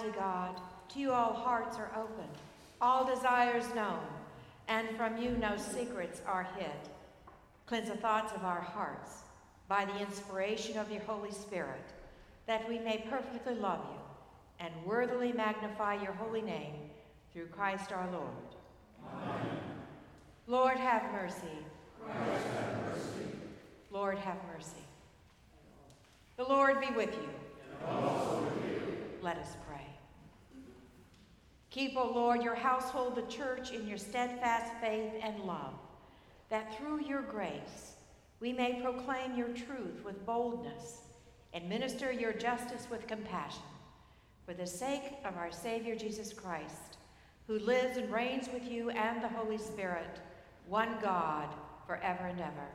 Almighty God, to you all hearts are open, all desires known, and from you no secrets are hid. Cleanse the thoughts of our hearts by the inspiration of your Holy Spirit, that we may perfectly love you and worthily magnify your holy name through Christ our Lord. Amen. Lord, have mercy. Christ, have mercy. Lord, have mercy. The Lord be with you. And also with you. Let us pray. Keep, O Lord, your household, the church, in your steadfast faith and love, that through your grace we may proclaim your truth with boldness and minister your justice with compassion, for the sake of our Savior Jesus Christ, who lives and reigns with you and the Holy Spirit, one God, forever and ever.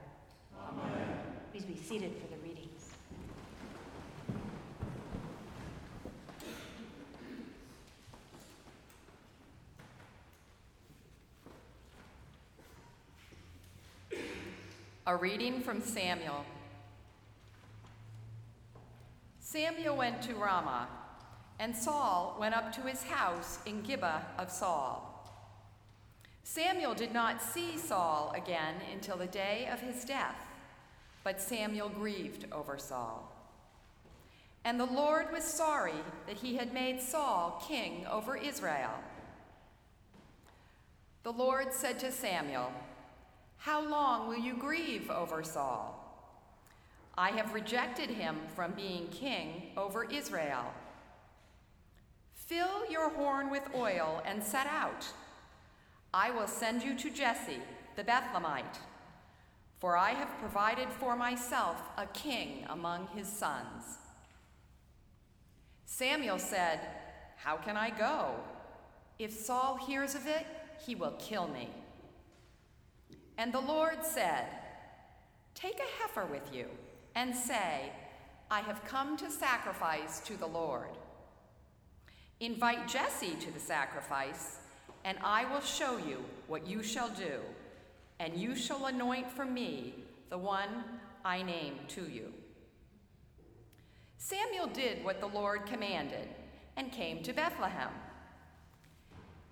Amen. Please be seated for the readings. A reading from Samuel. Samuel went to Ramah, and Saul went up to his house in Gibeah of Saul. Samuel did not see Saul again until the day of his death, but Samuel grieved over Saul. And the Lord was sorry that he had made Saul king over Israel. The Lord said to Samuel, how long will you grieve over Saul? I have rejected him from being king over Israel. Fill your horn with oil and set out. I will send you to Jesse, the Bethlehemite, for I have provided for myself a king among his sons. Samuel said, How can I go? If Saul hears of it, he will kill me. And the Lord said, Take a heifer with you, and say, I have come to sacrifice to the Lord. Invite Jesse to the sacrifice, and I will show you what you shall do, and you shall anoint for me the one I name to you. Samuel did what the Lord commanded and came to Bethlehem.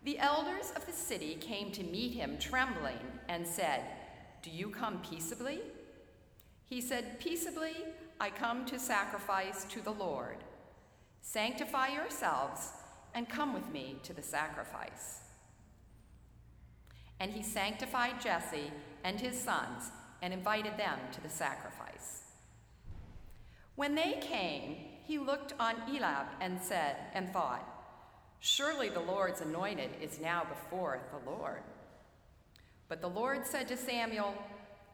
The elders of the city came to meet him trembling and said, Do you come peaceably? He said, Peaceably I come to sacrifice to the Lord. Sanctify yourselves and come with me to the sacrifice. And he sanctified Jesse and his sons and invited them to the sacrifice. When they came, he looked on Eliab and said, and thought, Surely the Lord's anointed is now before the Lord. But the Lord said to Samuel,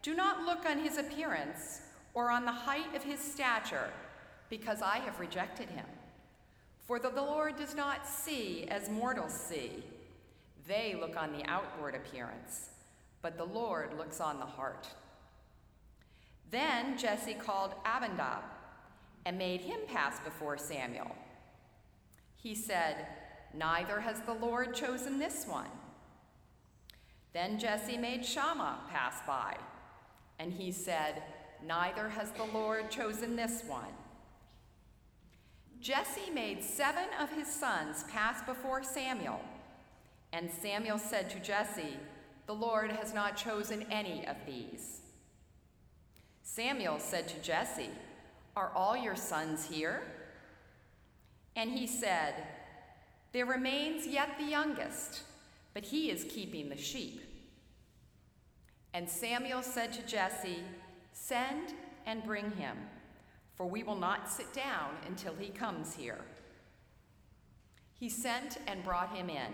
Do not look on his appearance or on the height of his stature, because I have rejected him. For the Lord does not see as mortals see. They look on the outward appearance, but the Lord looks on the heart. Then Jesse called Abinadab and made him pass before Samuel. He said, Neither has the Lord chosen this one. Then Jesse made Shammah pass by, and he said, Neither has the Lord chosen this one. Jesse made seven of his sons pass before Samuel, and Samuel said to Jesse, The Lord has not chosen any of these. Samuel said to Jesse, Are all your sons here? And he said, there remains yet the youngest, but he is keeping the sheep. And Samuel said to Jesse, Send and bring him, for we will not sit down until he comes here. He sent and brought him in.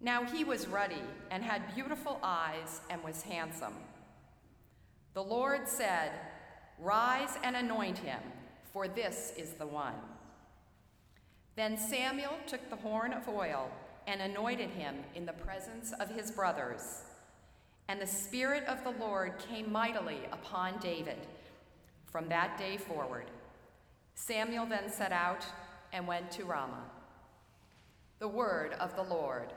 Now he was ruddy and had beautiful eyes and was handsome. The Lord said, Rise and anoint him, for this is the one. Then Samuel took the horn of oil and anointed him in the presence of his brothers. And the Spirit of the Lord came mightily upon David from that day forward. Samuel then set out and went to Ramah. The word of the Lord.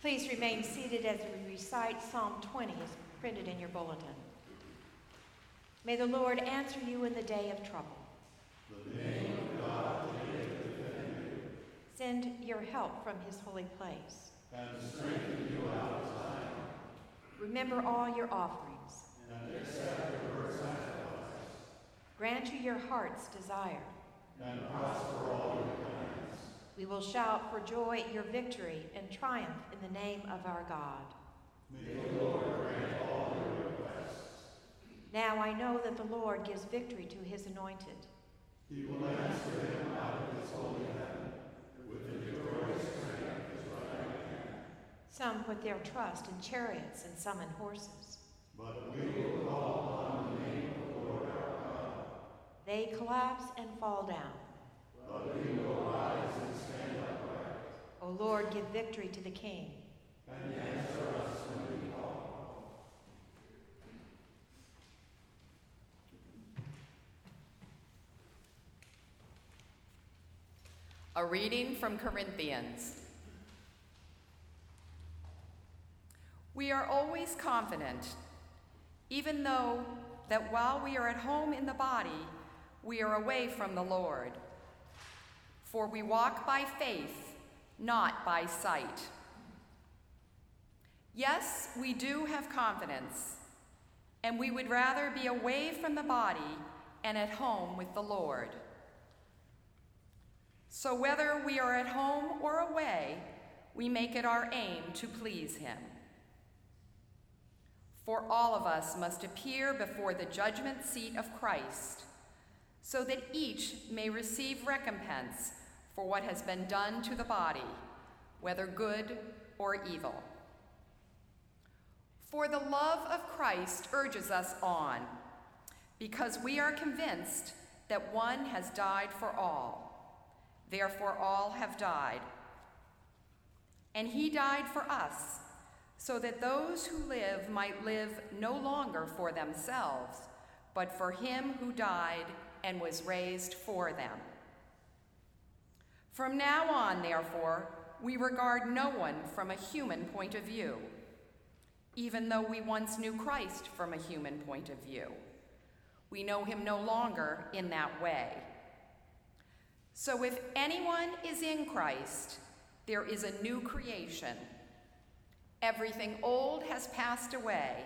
Please remain seated as we recite Psalm 20 as printed in your bulletin. May the Lord answer you in the day of trouble. The name of God Send your help from his holy place. And strengthen you out of. Remember all your offerings. And accept your sacrifice. Grant you your heart's desire. And prosper all your plans. We will shout for joy your victory and triumph in the name of our God. May the Lord grant all your requests. Now I know that the Lord gives victory to his anointed. He will answer him out of his holy heaven with the victorious strength of his right hand. Some put their trust in chariots and some in horses. But we will call upon the name of the Lord our God. They collapse and fall down. But we will rise and stand upright. O Lord, give victory to the king. And answer us when we call. A reading from Corinthians. We are always confident, even though that while we are at home in the body, we are away from the Lord. For we walk by faith, not by sight. Yes, we do have confidence, and we would rather be away from the body and at home with the Lord. So, whether we are at home or away, we make it our aim to please Him. For all of us must appear before the judgment seat of Christ, so that each may receive recompense for what has been done to the body, whether good or evil. For the love of Christ urges us on, because we are convinced that one has died for all Therefore, all have died. And he died for us, so that those who live might live no longer for themselves, but for him who died and was raised for them. From now on, therefore, we regard no one from a human point of view, even though we once knew Christ from a human point of view. We know him no longer in that way. So if anyone is in Christ, there is a new creation. Everything old has passed away,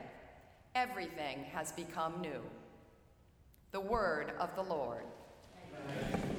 everything has become new. The word of the Lord. Lord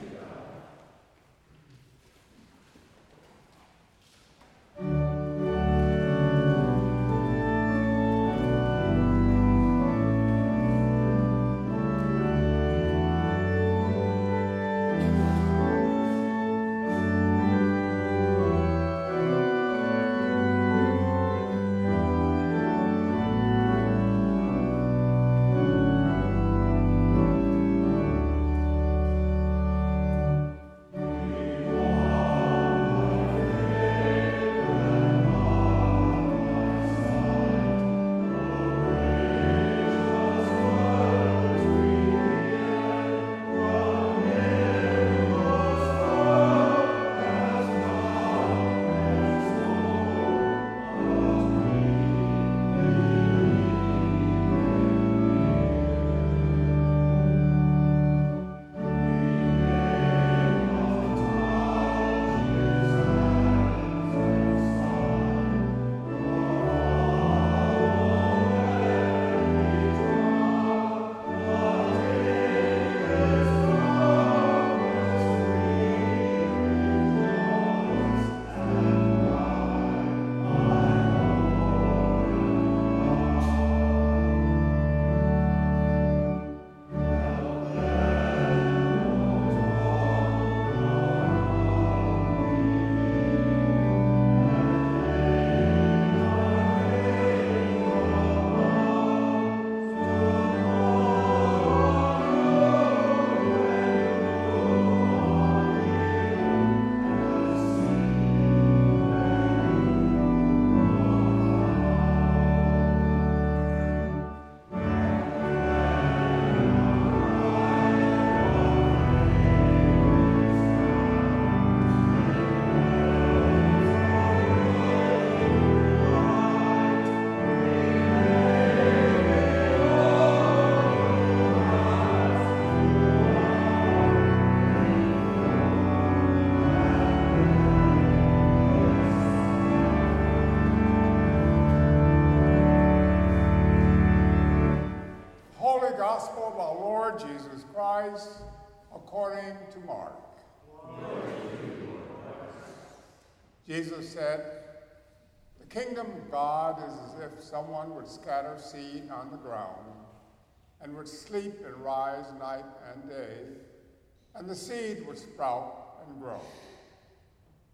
according to Mark. Jesus said, The kingdom of God is as if someone would scatter seed on the ground and would sleep and rise night and day, and the seed would sprout and grow.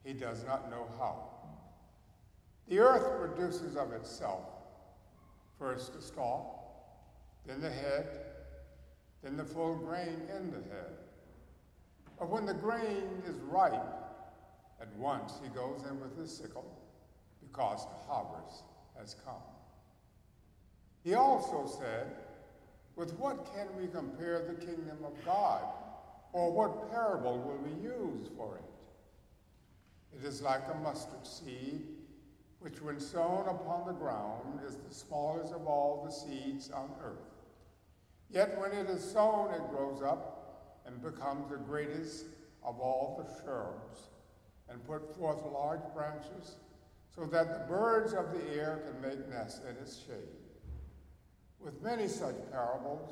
He does not know how. The earth produces of itself first the stalk, then the head, then the full grain in the head. But when the grain is ripe, at once he goes in with his sickle, because the harvest has come. He also said, With what can we compare the kingdom of God? Or what parable will we use for it? It is like a mustard seed, which when sown upon the ground is the smallest of all the seeds on earth. Yet when it is sown, it grows up and becomes the greatest of all the shrubs, and put forth large branches, so that the birds of the air can make nests in its shade. With many such parables,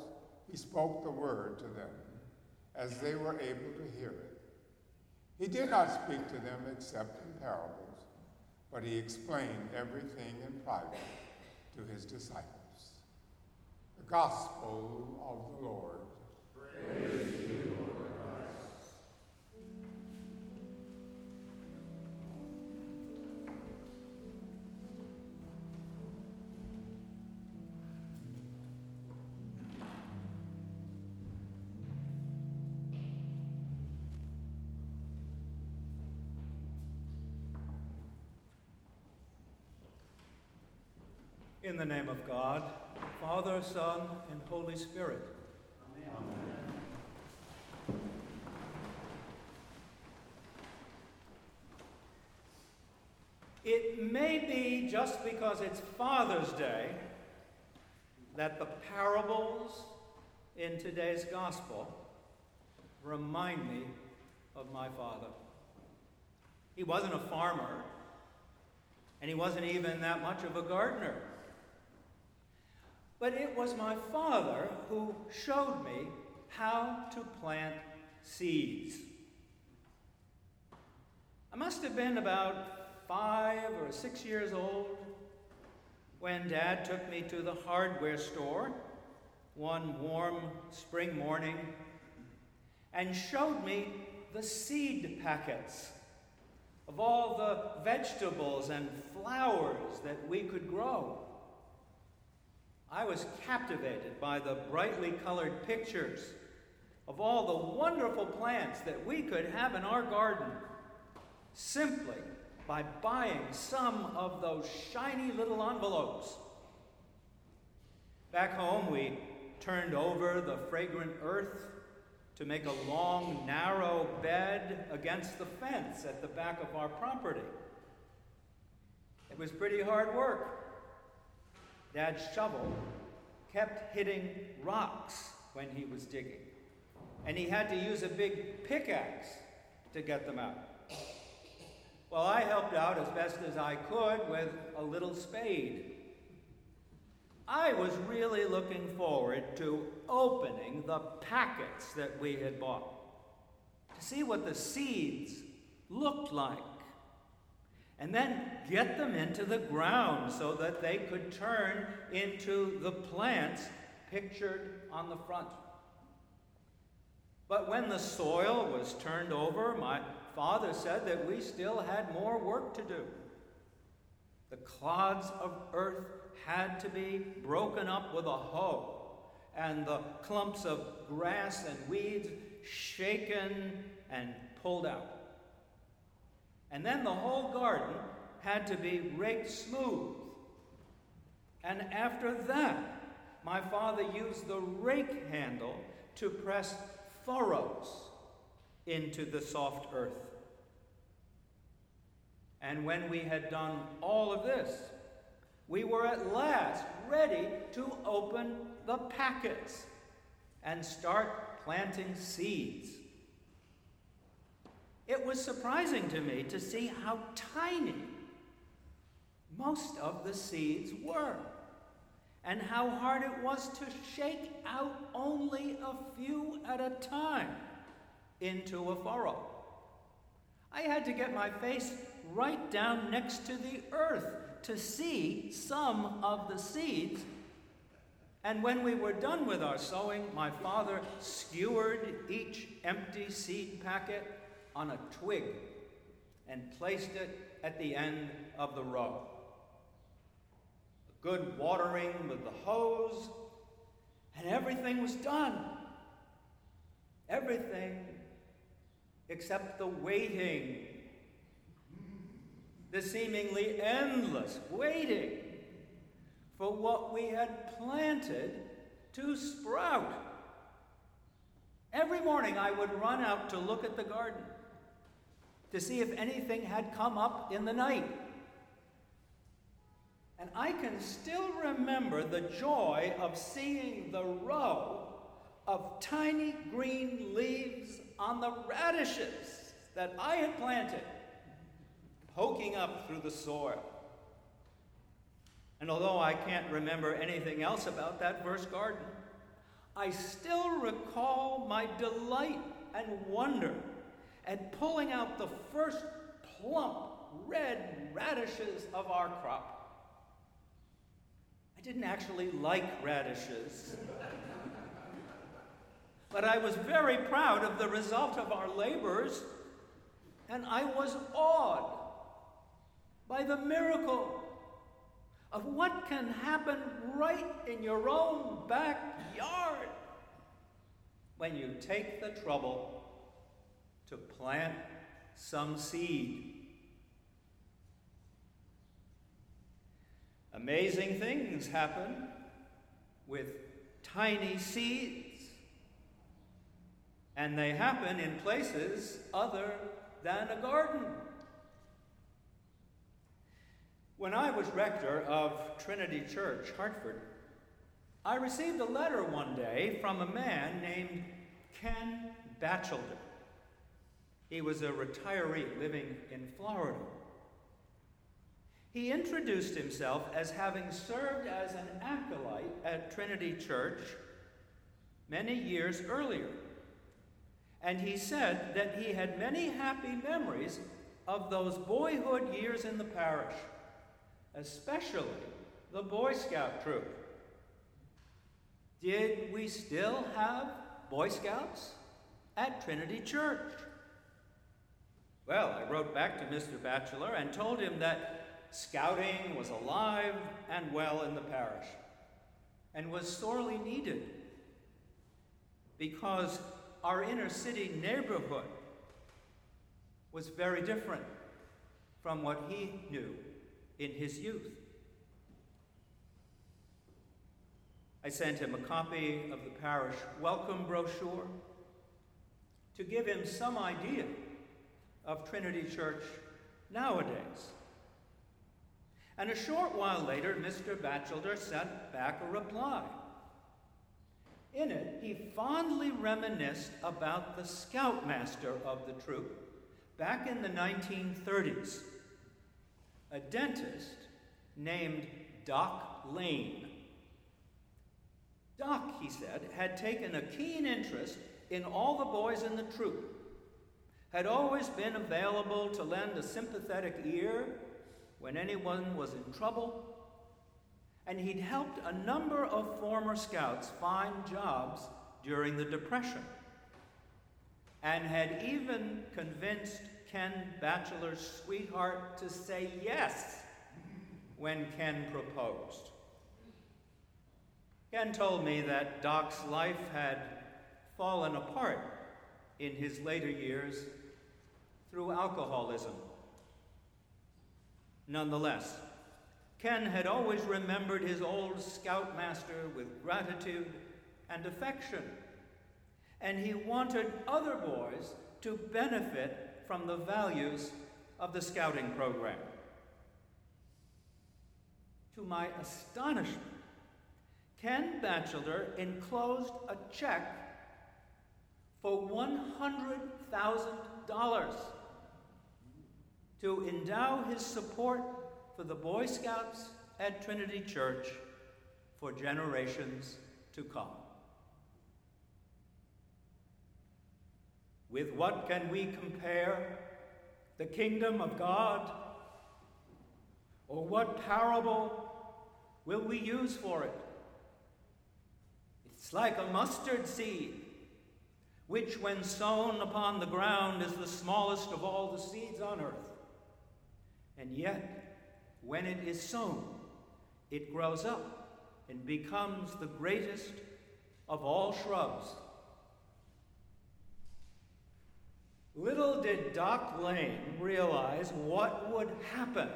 he spoke the word to them, as they were able to hear it. He did not speak to them except in parables, but he explained everything in private to his disciples. The Gospel of the Lord. Praise In the name of God, Father, Son, and Holy Spirit. Amen. It may be just because it's Father's Day that the parables in today's gospel remind me of my father. He wasn't a farmer, and he wasn't even that much of a gardener. But it was my father who showed me how to plant seeds. I must have been about five or six years old when Dad took me to the hardware store one warm spring morning and showed me the seed packets of all the vegetables and flowers that we could grow. I was captivated by the brightly colored pictures of all the wonderful plants that we could have in our garden simply by buying some of those shiny little envelopes. Back home, we turned over the fragrant earth to make a long, narrow bed against the fence at the back of our property. It was pretty hard work. Dad's shovel kept hitting rocks when he was digging, and he had to use a big pickaxe to get them out. Well, I helped out as best as I could with a little spade. I was really looking forward to opening the packets that we had bought to see what the seeds looked like and then get them into the ground so that they could turn into the plants pictured on the front. But when the soil was turned over, my father said that we still had more work to do. The clods of earth had to be broken up with a hoe, and the clumps of grass and weeds shaken and pulled out. And then the whole garden had to be raked smooth. And after that, my father used the rake handle to press furrows into the soft earth. And when we had done all of this, we were at last ready to open the packets and start planting seeds. Was surprising to me to see how tiny most of the seeds were. and how hard it was to shake out only a few at a time into a furrow. I had to get my face right down next to the earth to see some of the seeds. And when we were done with our sowing, my father skewered each empty seed packet on a twig and placed it at the end of the row. A good watering with the hose, and everything was done. Everything except the waiting, the seemingly endless waiting for what we had planted to sprout. Every morning I would run out to look at the garden to see if anything had come up in the night. And I can still remember the joy of seeing the row of tiny green leaves on the radishes that I had planted, poking up through the soil. And although I can't remember anything else about that first garden, I still recall my delight and wonder at pulling out the first plump red radishes of our crop. I didn't actually like radishes. But I was very proud of the result of our labors, and I was awed by the miracle of what can happen right in your own backyard when you take the trouble to plant some seed. Amazing things happen with tiny seeds and they happen in places other than a garden. When I was rector of Trinity Church, Hartford, I received a letter one day from a man named Ken Batchelder. He was a retiree living in Florida. He introduced himself as having served as an acolyte at Trinity Church many years earlier. And he said that he had many happy memories of those boyhood years in the parish, especially the Boy Scout troop. Did we still have Boy Scouts at Trinity Church? Well, I wrote back to Mr. Batchelder and told him that scouting was alive and well in the parish and was sorely needed because our inner city neighborhood was very different from what he knew in his youth. I sent him a copy of the parish welcome brochure to give him some idea of Trinity Church nowadays. And a short while later, Mr. Batchelder sent back a reply. In it, he fondly reminisced about the scoutmaster of the troop back in the 1930s, a dentist named Doc Lane. Doc, he said, had taken a keen interest in all the boys in the troop, had always been available to lend a sympathetic ear when anyone was in trouble and he'd helped a number of former scouts find jobs during the Depression, and had even convinced Ken Batchelder's sweetheart to say yes when Ken proposed. Ken told me that Doc's life had fallen apart in his later years through alcoholism. Nonetheless, Ken had always remembered his old scoutmaster with gratitude and affection, and he wanted other boys to benefit from the values of the scouting program. To my astonishment, Ken Batchelder enclosed a check for $100,000 to endow his support for the Boy Scouts at Trinity Church for generations to come. With what can we compare the kingdom of God? Or what parable will we use for it? It's like a mustard seed, which, when sown upon the ground, is the smallest of all the seeds on earth. And yet, when it is sown, it grows up and becomes the greatest of all shrubs. Little did Doc Lane realize what would happen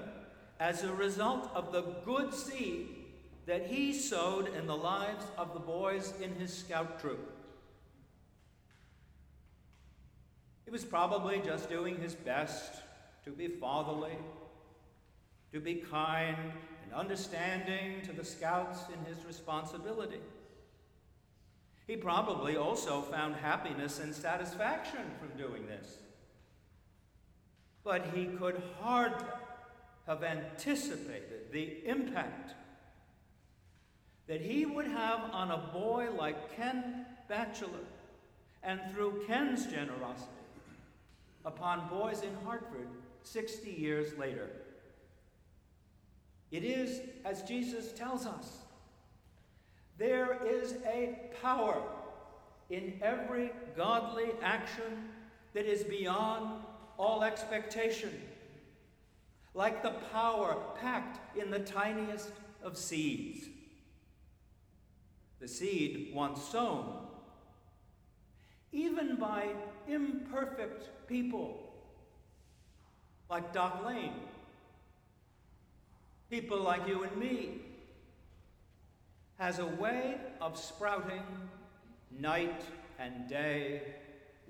as a result of the good seed that he sowed in the lives of the boys in his scout troop. He was probably just doing his best to be fatherly, to be kind and understanding to the scouts in his responsibility. He probably also found happiness and satisfaction from doing this. But he could hardly have anticipated the impact that he would have on a boy like Ken Batchelder, and through Ken's generosity, upon boys in Hartford 60 years later. It is, as Jesus tells us, there is a power in every godly action that is beyond all expectation, like the power packed in the tiniest of seeds. The seed once sown, even by imperfect people like Doc Lane people like you and me, has a way of sprouting night and day,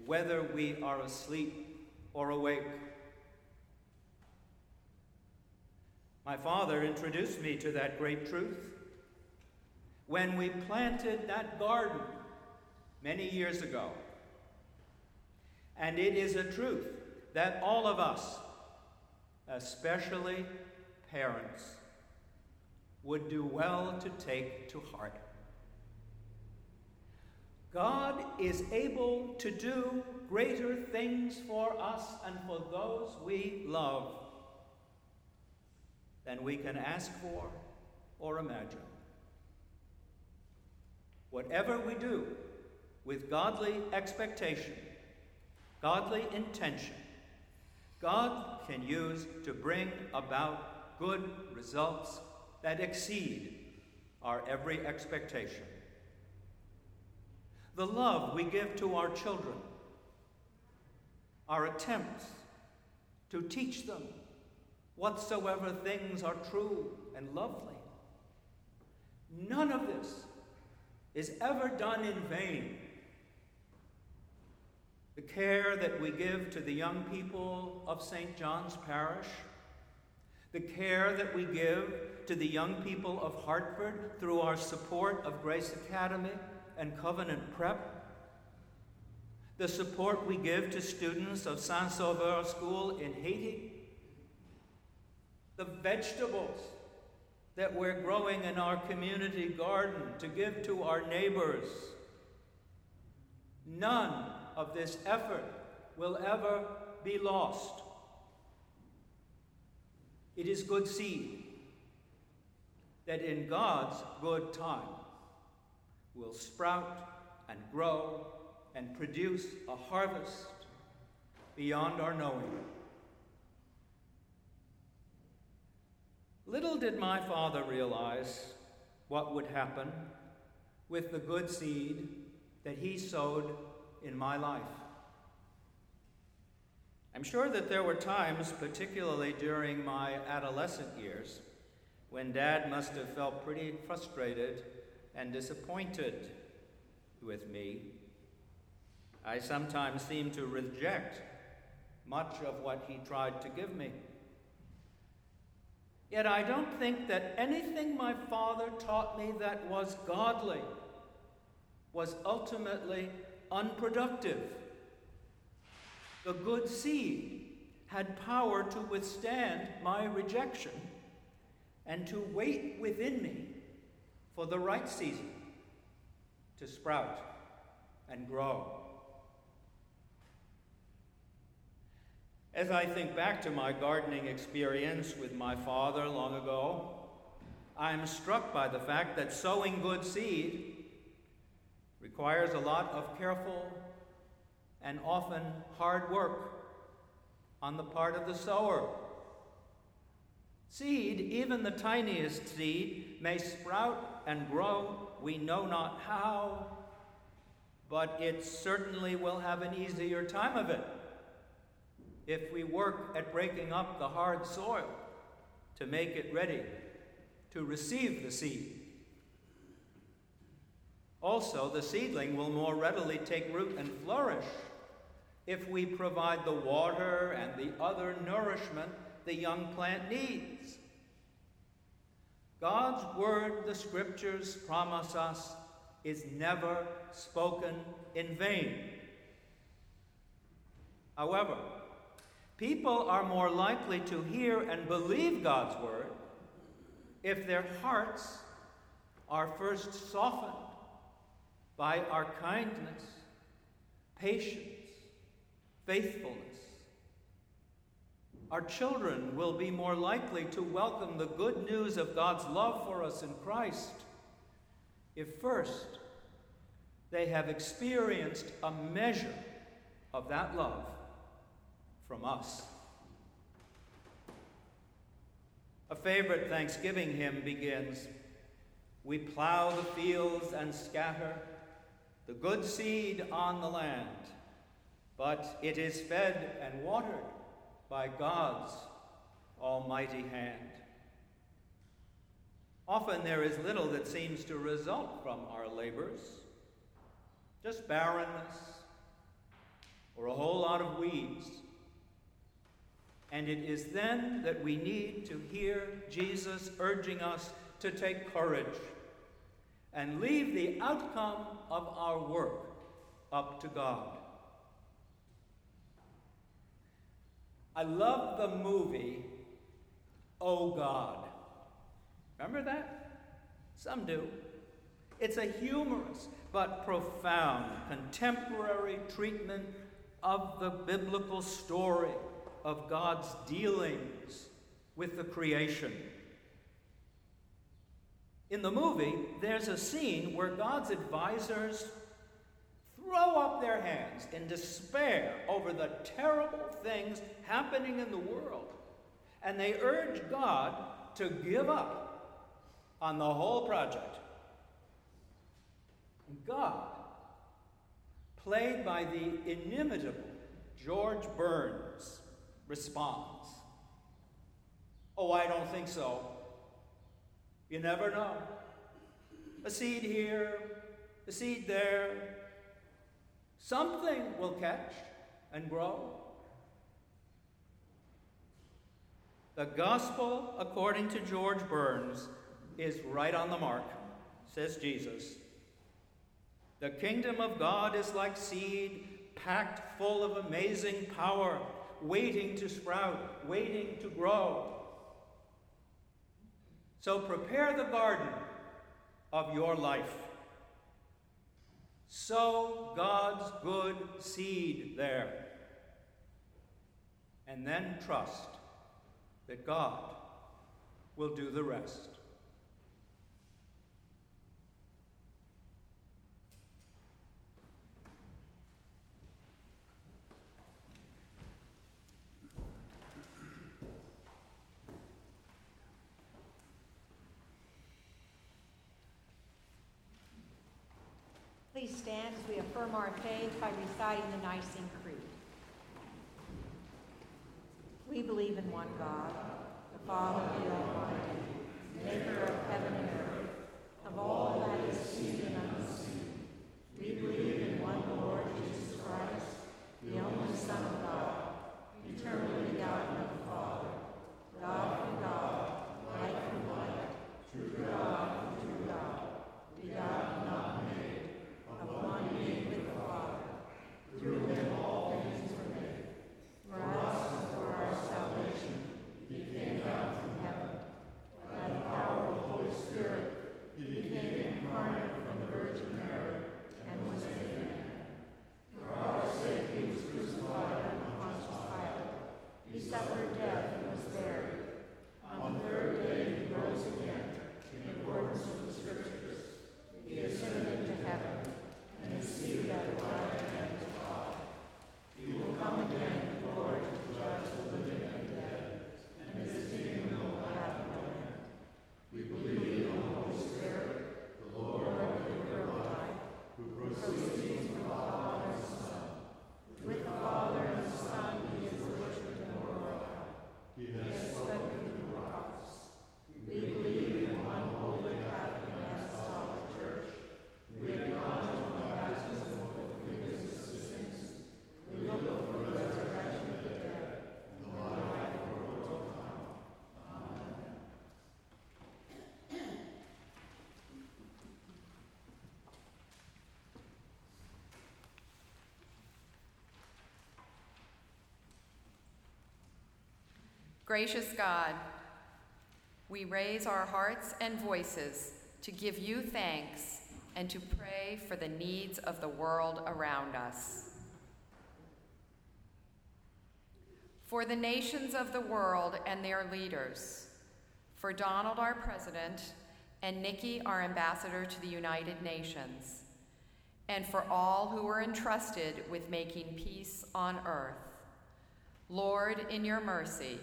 whether we are asleep or awake. My father introduced me to that great truth when we planted that garden many years ago. And it is a truth that all of us, especially parents would do well to take to heart. God is able to do greater things for us and for those we love than we can ask for or imagine. Whatever we do with godly expectation, godly intention, God can use to bring about good results that exceed our every expectation. The love we give to our children, our attempts to teach them whatsoever things are true and lovely. None of this is ever done in vain. The care that we give to the young people of St. John's Parish the care that we give to the young people of Hartford through our support of Grace Academy and Covenant Prep, the support we give to students of Saint Sauveur School in Haiti, the vegetables that we're growing in our community garden to give to our neighbors. None of this effort will ever be lost. It is good seed that in God's good time will sprout and grow and produce a harvest beyond our knowing. Little did my father realize what would happen with the good seed that he sowed in my life. I'm sure that there were times, particularly during my adolescent years, when Dad must have felt pretty frustrated and disappointed with me. I sometimes seemed to reject much of what he tried to give me. Yet I don't think that anything my father taught me that was godly was ultimately unproductive. The good seed had power to withstand my rejection and to wait within me for the right season to sprout and grow. As I think back to my gardening experience with my father long ago, I am struck by the fact that sowing good seed requires a lot of careful and often hard work on the part of the sower. Seed, even the tiniest seed, may sprout and grow, we know not how, but it certainly will have an easier time of it if we work at breaking up the hard soil to make it ready to receive the seed. Also, the seedling will more readily take root and flourish if we provide the water and the other nourishment the young plant needs. God's word, the scriptures promise us, is never spoken in vain. However, people are more likely to hear and believe God's word if their hearts are first softened by our kindness, patience, faithfulness. Our children will be more likely to welcome the good news of God's love for us in Christ if first they have experienced a measure of that love from us. A favorite Thanksgiving hymn begins We plow the fields and scatter the good seed on the land, but it is fed and watered by God's almighty hand. Often there is little that seems to result from our labors, just barrenness or a whole lot of weeds. And it is then that we need to hear Jesus urging us to take courage and leave the outcome of our work up to God. I love the movie Oh God. Remember that? Some do. It's a humorous but profound contemporary treatment of the biblical story of God's dealings with the creation. In the movie, there's a scene where God's advisors throw up their hands in despair over the terrible things happening in the world, and they urge God to give up on the whole project. God, played by the inimitable George Burns, responds Oh, I don't think so. You never know. A seed here, a seed there. Something will catch and grow. The gospel, according to George Burns, is right on the mark, says Jesus. The kingdom of God is like seed packed full of amazing power waiting to sprout, waiting to grow. So prepare the garden of your life. Sow God's good seed there. And then trust that God will do the rest. Please stand as we affirm our faith by reciting the Nicene Creed. We believe in one God, the Father, the Almighty, maker of heaven and earth, of all that is seen and unseen. We believe in one Lord Jesus Christ, the only Son of God, eternally begotten of the Father, God from God, light from light, true God from true God, begotten, not made, of one being with the Father. Through him all things were made. For us and for our salvation, he came down from heaven Gracious God, we raise our hearts and voices to give you thanks and to pray for the needs of the world around us. For the nations of the world and their leaders, for Donald, our president, and Nikki, our ambassador to the United Nations, and for all who are entrusted with making peace on earth. Lord, in your mercy,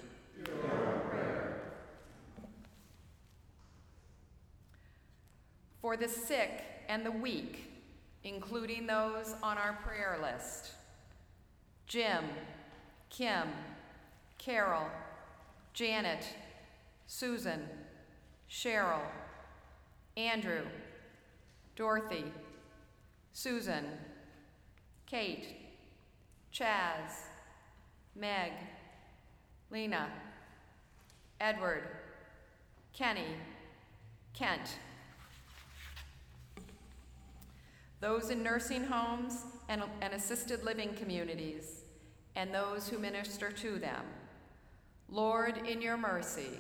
for the sick and the weak, including those on our prayer list. Jim, Kim, Carol, Janet, Susan, Cheryl, Andrew, Dorothy, Susan, Kate, Chaz, Meg, Lena, Edward, Kenny, Kent. Those in nursing homes and, and assisted living communities, and those who minister to them. Lord, in your mercy,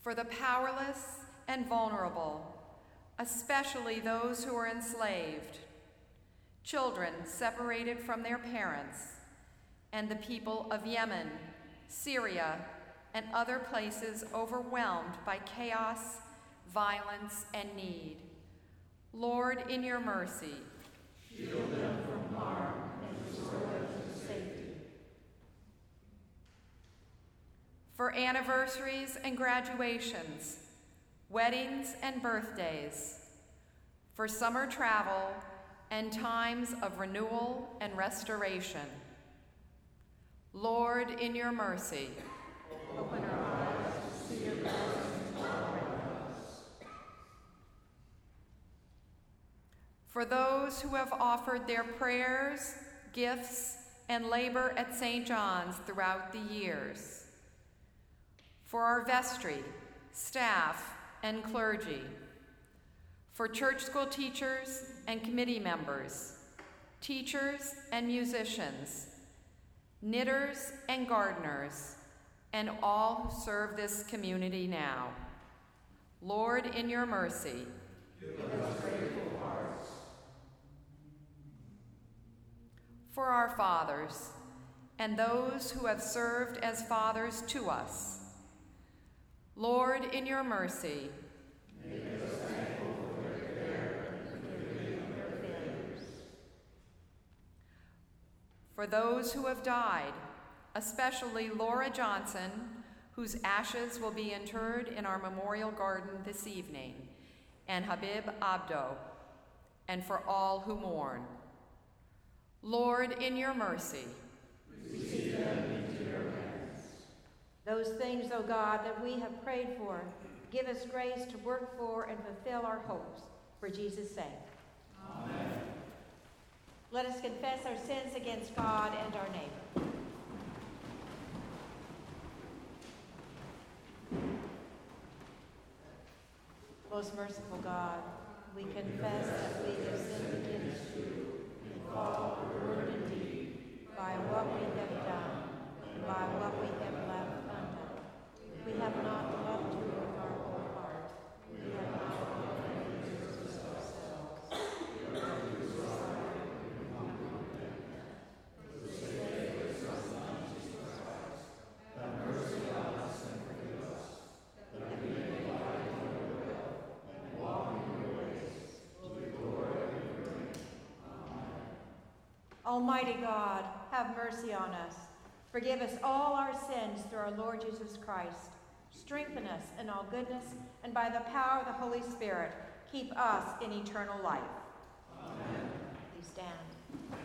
for the powerless and vulnerable, especially those who are enslaved, children separated from their parents, and the people of Yemen, Syria, and other places overwhelmed by chaos, violence, and need. Lord, in your mercy, shield them from harm and restore them to safety. For anniversaries and graduations, weddings and birthdays, for summer travel and times of renewal and restoration. Lord, in your mercy, open our eyes to see your. For those who have offered their prayers, gifts, and labor at St. John's throughout the years. For our vestry, staff, and clergy. For church school teachers and committee members, teachers and musicians, knitters and gardeners, and all who serve this community now. Lord, in your mercy, for our fathers and those who have served as fathers to us. Lord, in your mercy, for those who have died, especially Laura Johnson, whose ashes will be interred in our memorial garden this evening, and Habib Abdo, and for all who mourn. Lord, in your mercy, receive them into your hands. Those things, O God, that we have prayed for, give us grace to work for and fulfill our hopes for Jesus' sake. Amen. Let us confess our sins against God and our neighbor. Most merciful God, we confess that we have sinned against you in thought, word, and deed, by what we have done, and by what we have left undone. We have not loved you with our whole heart. We have not loved you as ourselves. Almighty God, have mercy on us. Forgive us all our sins through our Lord Jesus Christ. Strengthen us in all goodness, and by the power of the Holy Spirit, keep us in eternal life. Amen. Please stand.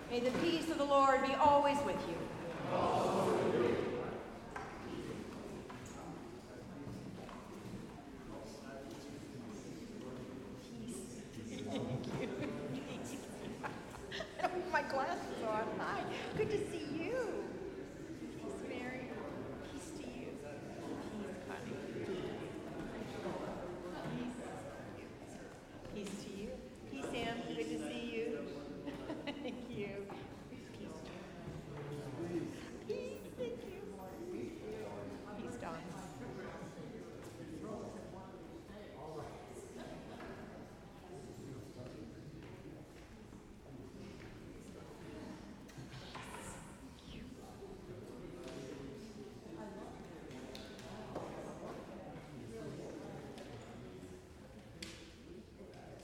May the peace of the Lord be always with you. My glasses on. Hi. Good to see you. Peace, Mary. Peace to you. Peace, Connie. Peace. Peace to you. Peace, Sam. Good to see you. Thank you.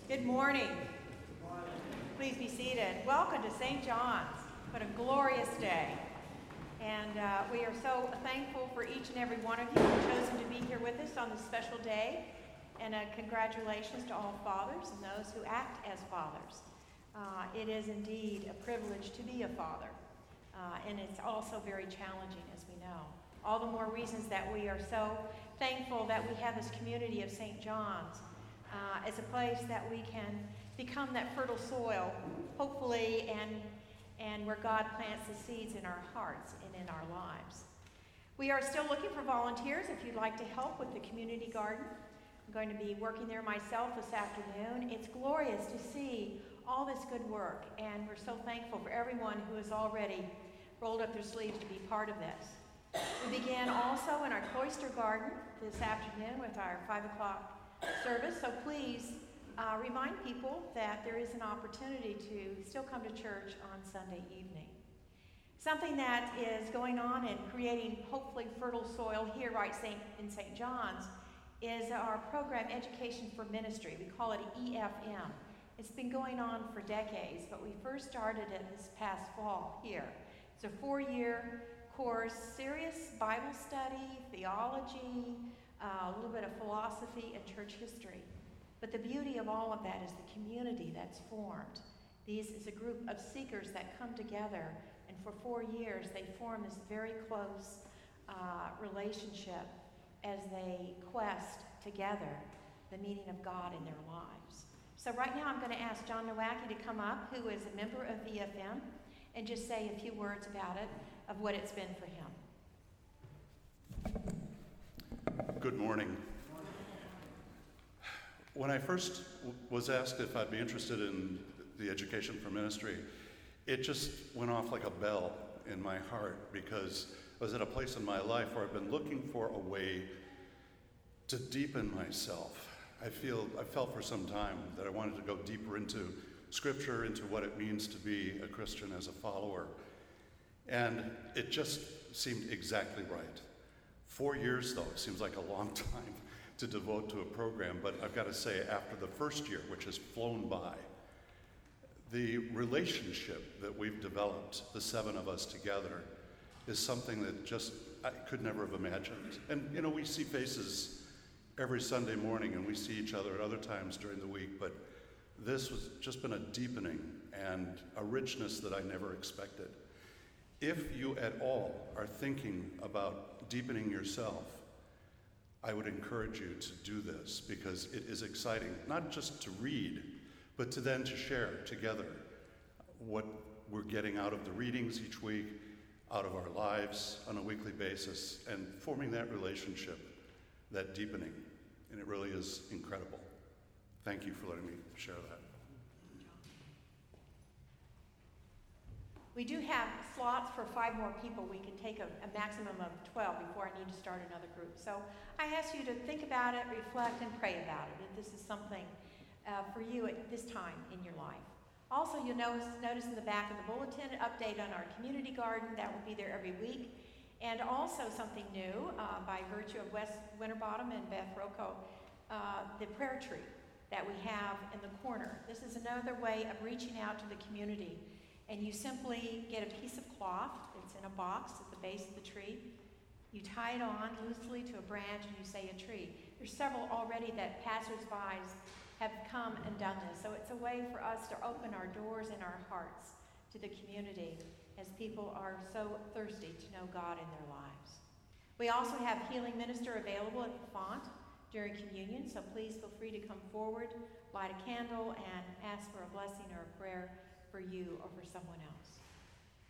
Good morning. Please be seated. Welcome to St. John's. What a glorious day. And uh, we are so thankful for each and every one of you who have chosen to be here with us on this special day. And uh, congratulations to all fathers and those who act as fathers. Uh, it is indeed a privilege to be a father. Uh, and it's also very challenging, as we know. All the more reasons that we are so thankful that we have this community of St. John's uh, as a place that we can become that fertile soil, hopefully, and, and where God plants the seeds in our hearts and in our lives. We are still looking for volunteers if you'd like to help with the community garden. I'm going to be working there myself this afternoon. It's glorious to see all this good work, and we're so thankful for everyone who has already rolled up their sleeves to be part of this. We began also in our cloister garden this afternoon with our 5 o'clock service, so please uh, remind people that there is an opportunity to still come to church on Sunday evening. Something that is going on and creating hopefully fertile soil here right Saint, in St. John's is our program Education for Ministry. We call it EFM. It's been going on for decades, but we first started it this past fall here. It's a four year course, serious Bible study, theology, uh, a little bit of philosophy, and church history. But the beauty of all of that is the community that's formed. These is a group of seekers that come together, and for four years they form this very close uh, relationship as they quest together the meaning of God in their lives. So, right now, I'm going to ask John Nowacki to come up, who is a member of EFM, and just say a few words about it, of what it's been for him. Good morning. When I first was asked if I'd be interested in the education for ministry, it just went off like a bell in my heart because I was at a place in my life where I've been looking for a way to deepen myself. I feel I felt for some time that I wanted to go deeper into scripture, into what it means to be a Christian as a follower. And it just seemed exactly right. Four years, though, seems like a long time to devote to a program, but I've got to say, after the first year, which has flown by, the relationship that we've developed, the seven of us together, is something that just I could never have imagined. And, you know, we see faces every Sunday morning and we see each other at other times during the week, but this has just been a deepening and a richness that I never expected. If you at all are thinking about deepening yourself, I would encourage you to do this because it is exciting, not just to read, but to then to share together what we're getting out of the readings each week, out of our lives on a weekly basis, and forming that relationship, that deepening. And it really is incredible. Thank you for letting me share that. We do have slots for five more people. We can take a, a, maximum of 12 before I need to start another group. So I ask you to think about it, reflect, and pray about it. If this is something uh, for you at this time in your life. Also, you'll notice, notice in the back of the bulletin an update on our community garden. That will be there every week. And also something new uh, by virtue of Wes Winterbottom and Beth Rocco, uh, the prayer tree that we have in the corner. This is another way of reaching out to the community and you simply get a piece of cloth, it's in a box at the base of the tree. You tie it on loosely to a branch and you say a tree. There's several already that passersby have come and done this. So it's a way for us to open our doors and our hearts to the community as people are so thirsty to know God in their lives. We also have Healing Minister available at the font during communion, so please feel free to come forward, light a candle, and ask for a blessing or a prayer for you or for someone else.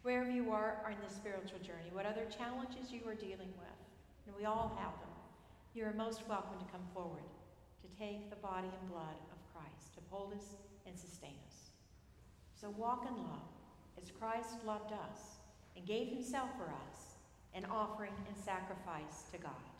Wherever you are in the spiritual journey, what other challenges you are dealing with, and we all have them, you are most welcome to come forward to take the body and blood of Christ, to hold us and sustain us. So walk in love as Christ loved us and gave himself for us, an offering and sacrifice to God.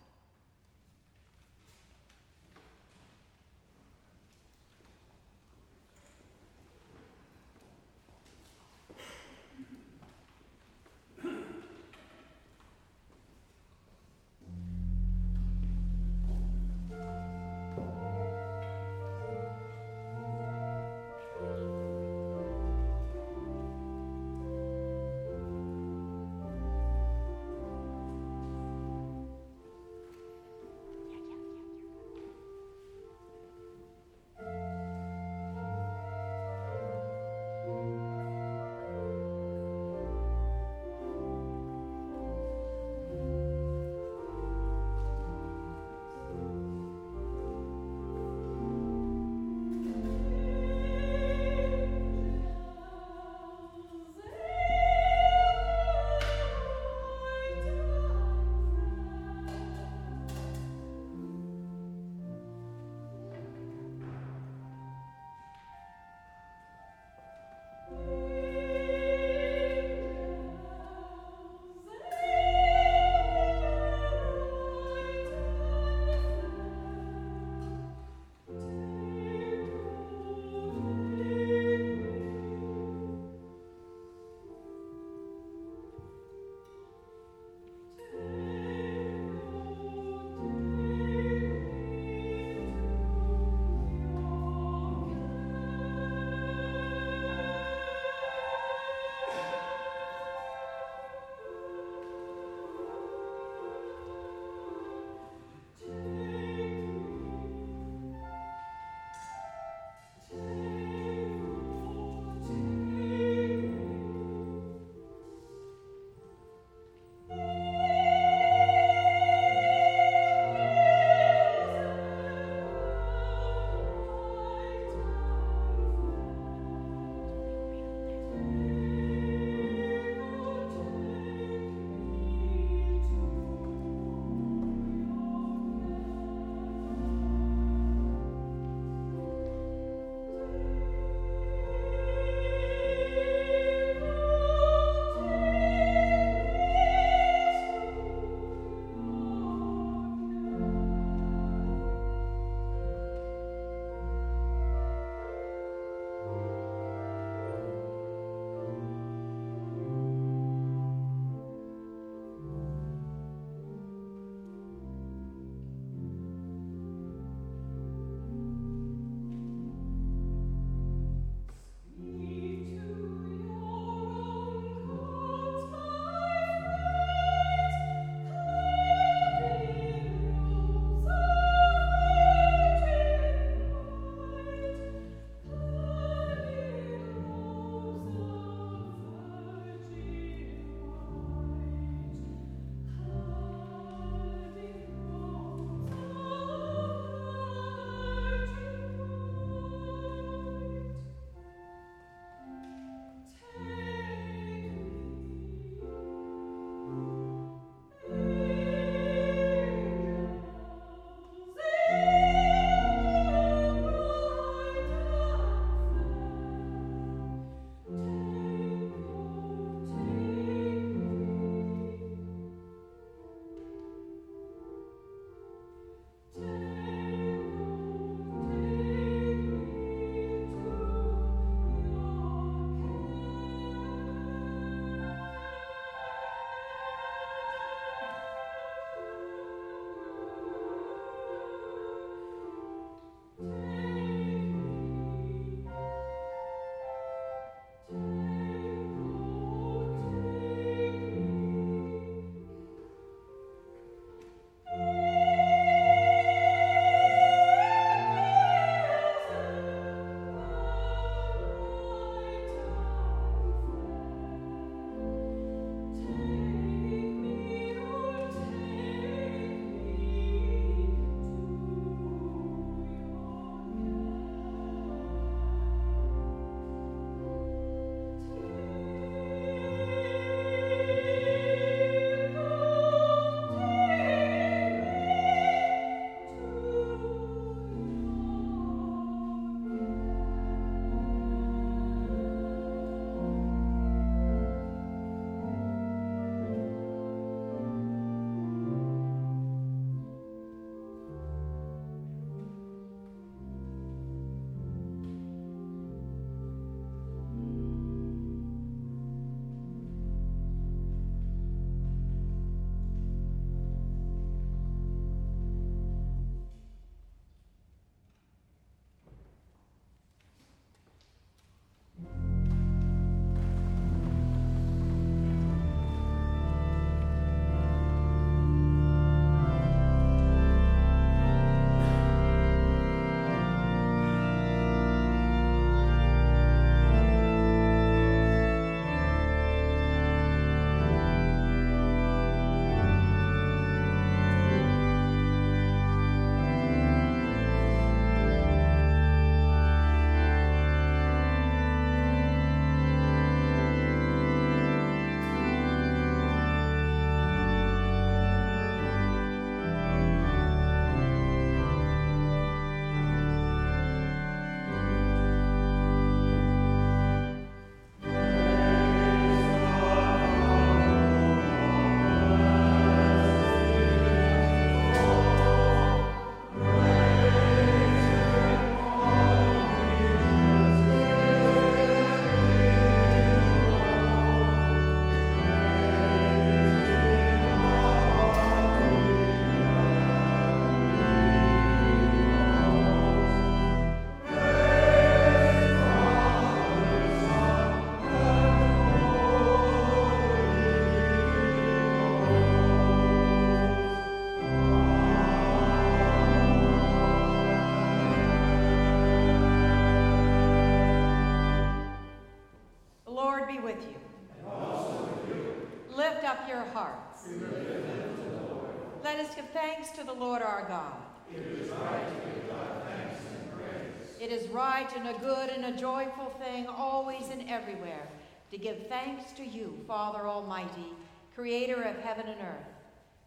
Thanks to the Lord our God. It is right to give God thanks and praise. It is right and a good and a joyful thing, always and everywhere, to give thanks to you, Father Almighty, creator of heaven and earth.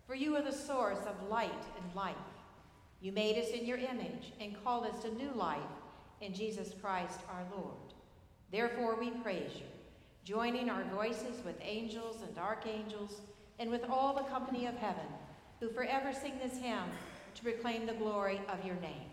For you are the source of light and life. You made us in your image and called us to new life in Jesus Christ our Lord. Therefore we praise you, joining our voices with angels and archangels and with all the company of heaven who forever sing this hymn to proclaim the glory of your name.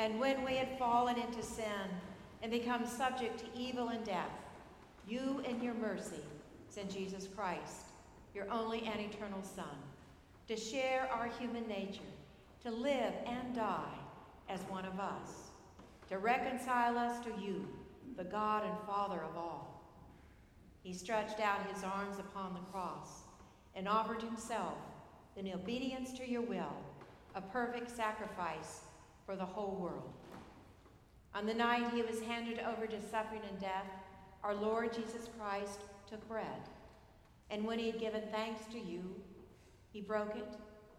And when we had fallen into sin and become subject to evil and death, you in your mercy sent Jesus Christ, your only and eternal Son, to share our human nature, to live and die as one of us, to reconcile us to you, the God and Father of all. He stretched out his arms upon the cross and offered himself in obedience to your will, a perfect sacrifice for the whole world. On the night he was handed over to suffering and death, our Lord Jesus Christ took bread. And when he had given thanks to you, he broke it,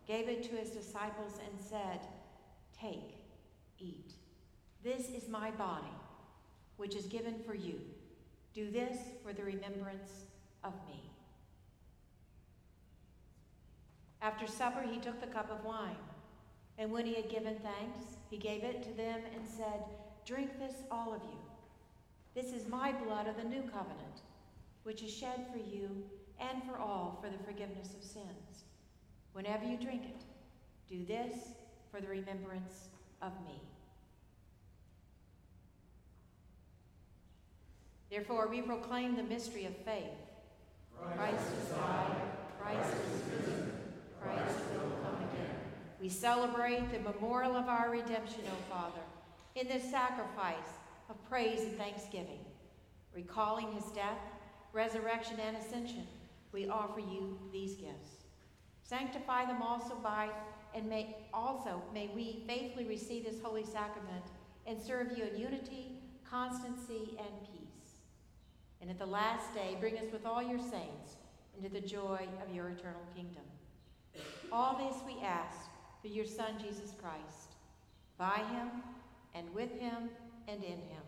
gave it to his disciples, and said, Take, eat. This is my body, which is given for you. Do this for the remembrance of me. After supper, he took the cup of wine. And when he had given thanks, he gave it to them and said, Drink this, all of you. This is my blood of the new covenant, which is shed for you and for all for the forgiveness of sins. Whenever you drink it, do this for the remembrance of me. Therefore, we proclaim the mystery of faith. Christ has died, Christ is risen, Christ will come again. We celebrate the memorial of our redemption, O Father in this sacrifice of praise and thanksgiving. Recalling his death, resurrection, and ascension, we offer you these gifts. Sanctify them also by, and may also may we faithfully receive this holy sacrament and serve you in unity, constancy, and peace. And at the last day, bring us with all your saints into the joy of your eternal kingdom. All this we ask through your Son, Jesus Christ. By him, and with him and in him.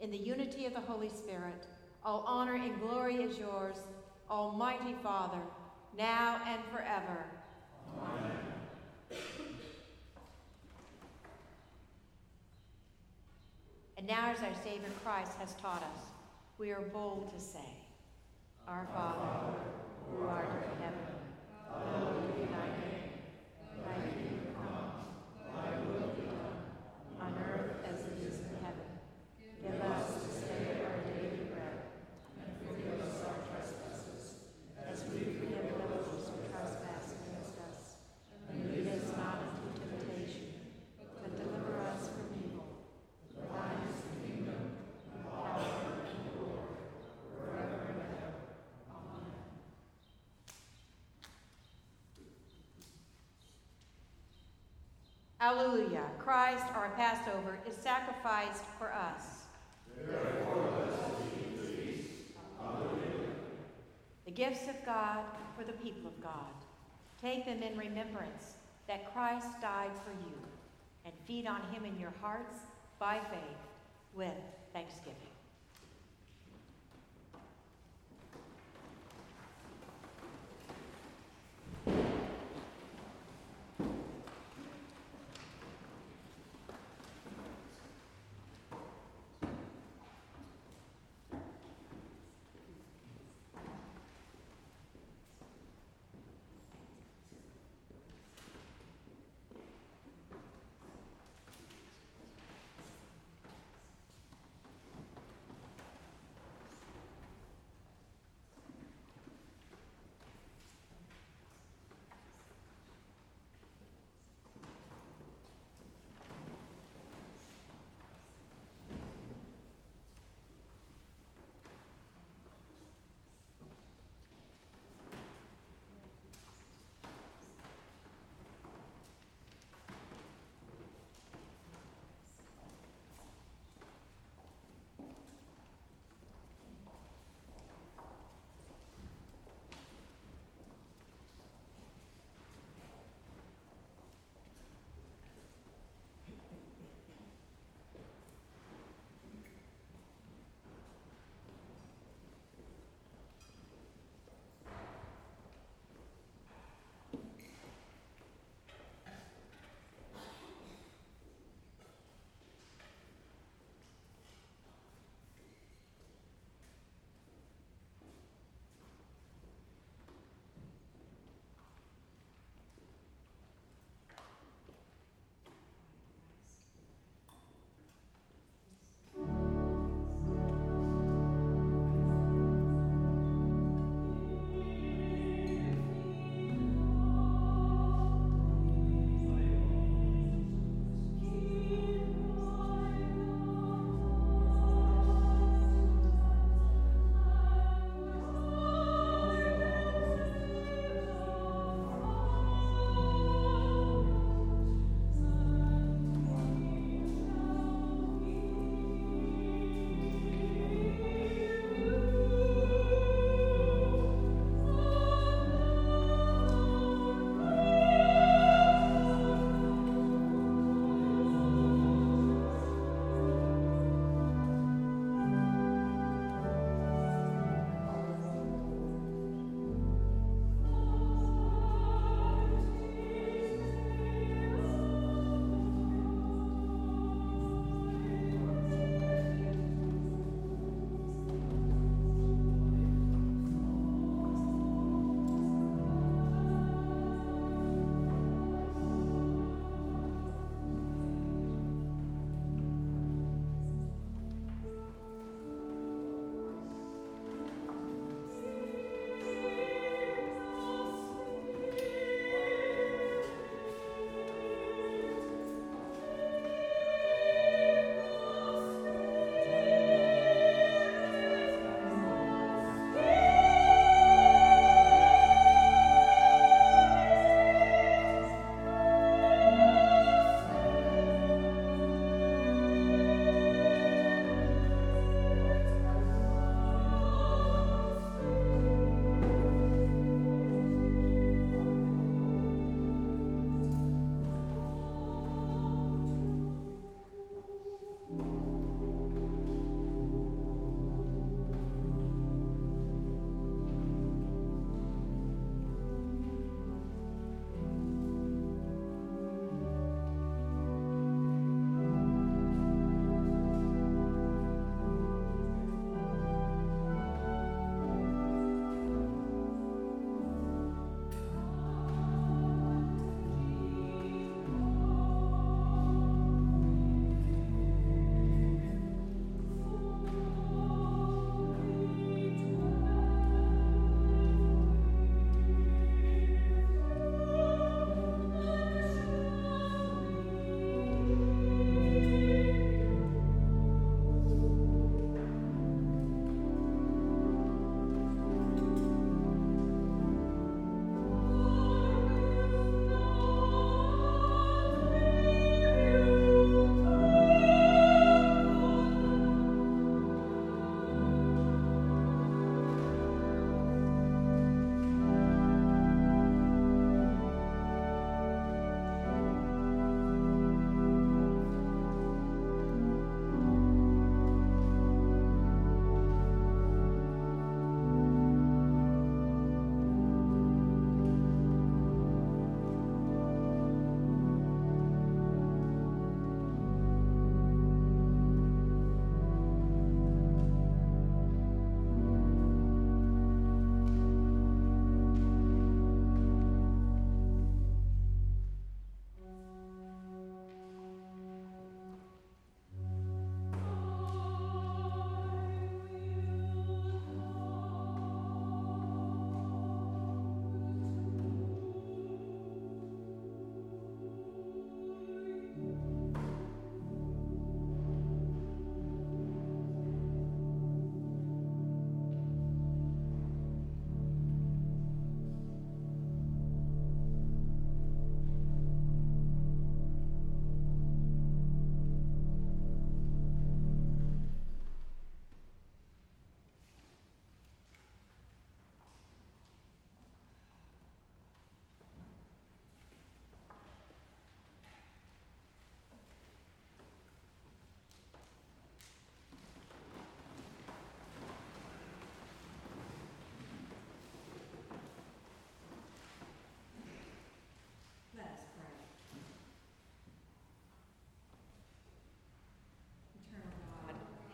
In the unity of the Holy Spirit, all honor and glory is yours, Almighty Father, now and forever. Amen. And now, as our Savior Christ has taught us, we are bold to say, Our Father, who art in heaven, hallowed be thy name. Thy kingdom come, thy will be done on earth as it is in heaven. Give us this day our daily bread, and forgive us our trespasses, as we forgive those who trespass against us. And lead us not into temptation, but deliver us from evil. For thine is the kingdom, and power, and glory, forever and ever. Amen. Alleluia. Christ, our Passover, is sacrificed for us. The gifts of God for the people of God. Take them in remembrance that Christ died for you, and feed on him in your hearts by faith with thanksgiving.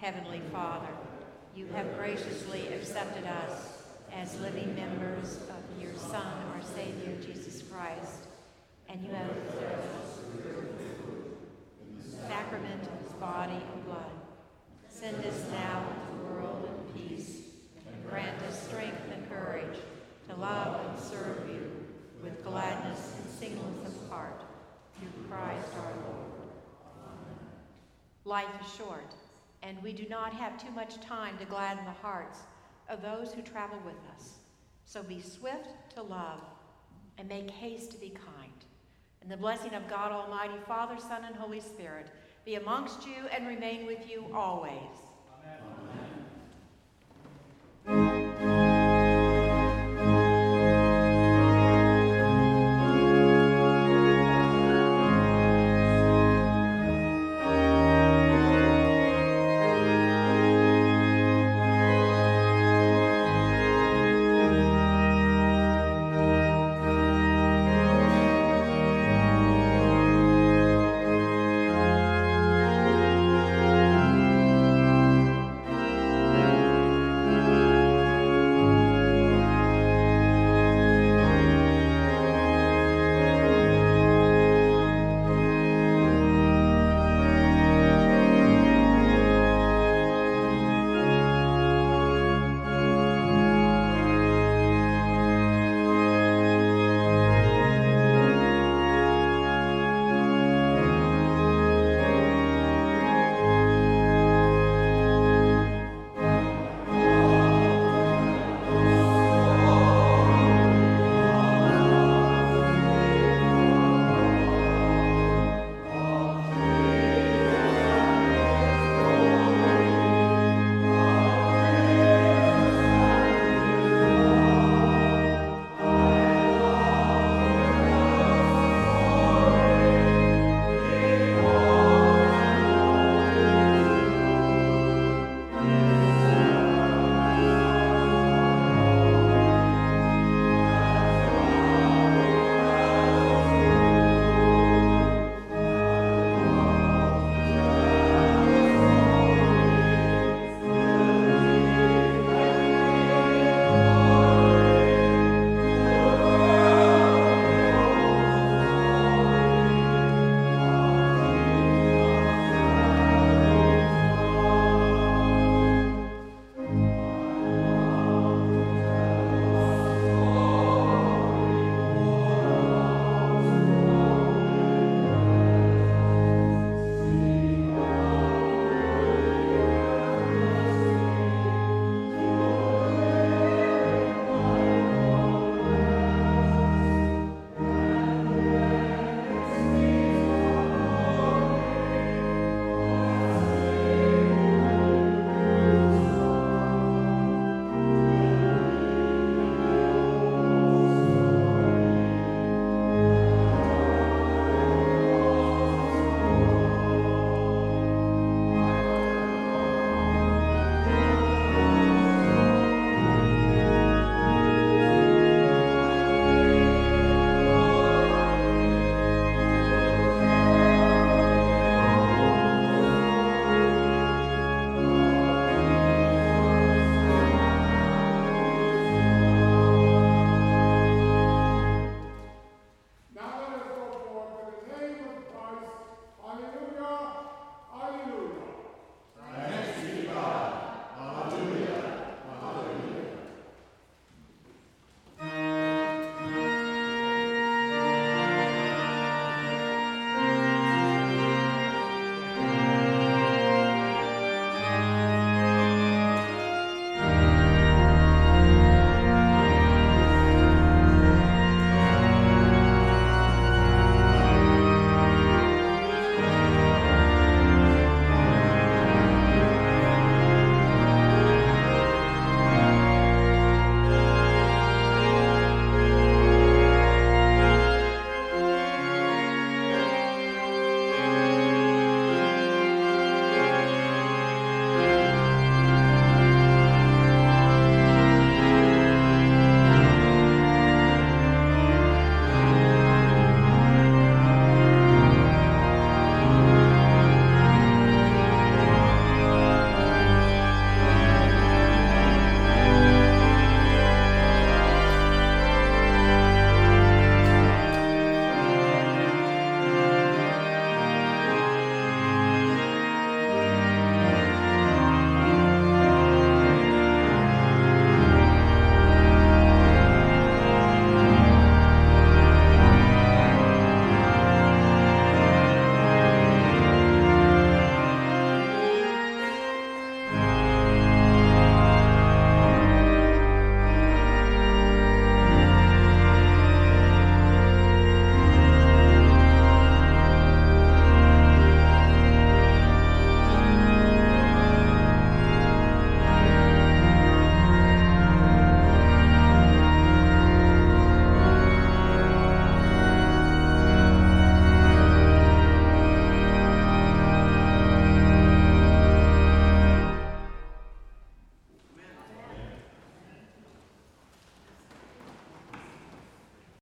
Heavenly Father, you have graciously accepted us as living members of your Son, our Savior, Jesus Christ, and you have observed us the sacrament of his body and blood. Send us now into the world in peace, and grant us strength and courage to love and serve you with gladness and singleness of heart, through Christ our Lord. Life is short, and we do not have too much time to gladden the hearts of those who travel with us. So be swift to love and make haste to be kind. And the blessing of God Almighty, Father, Son, and Holy Spirit be amongst you and remain with you always.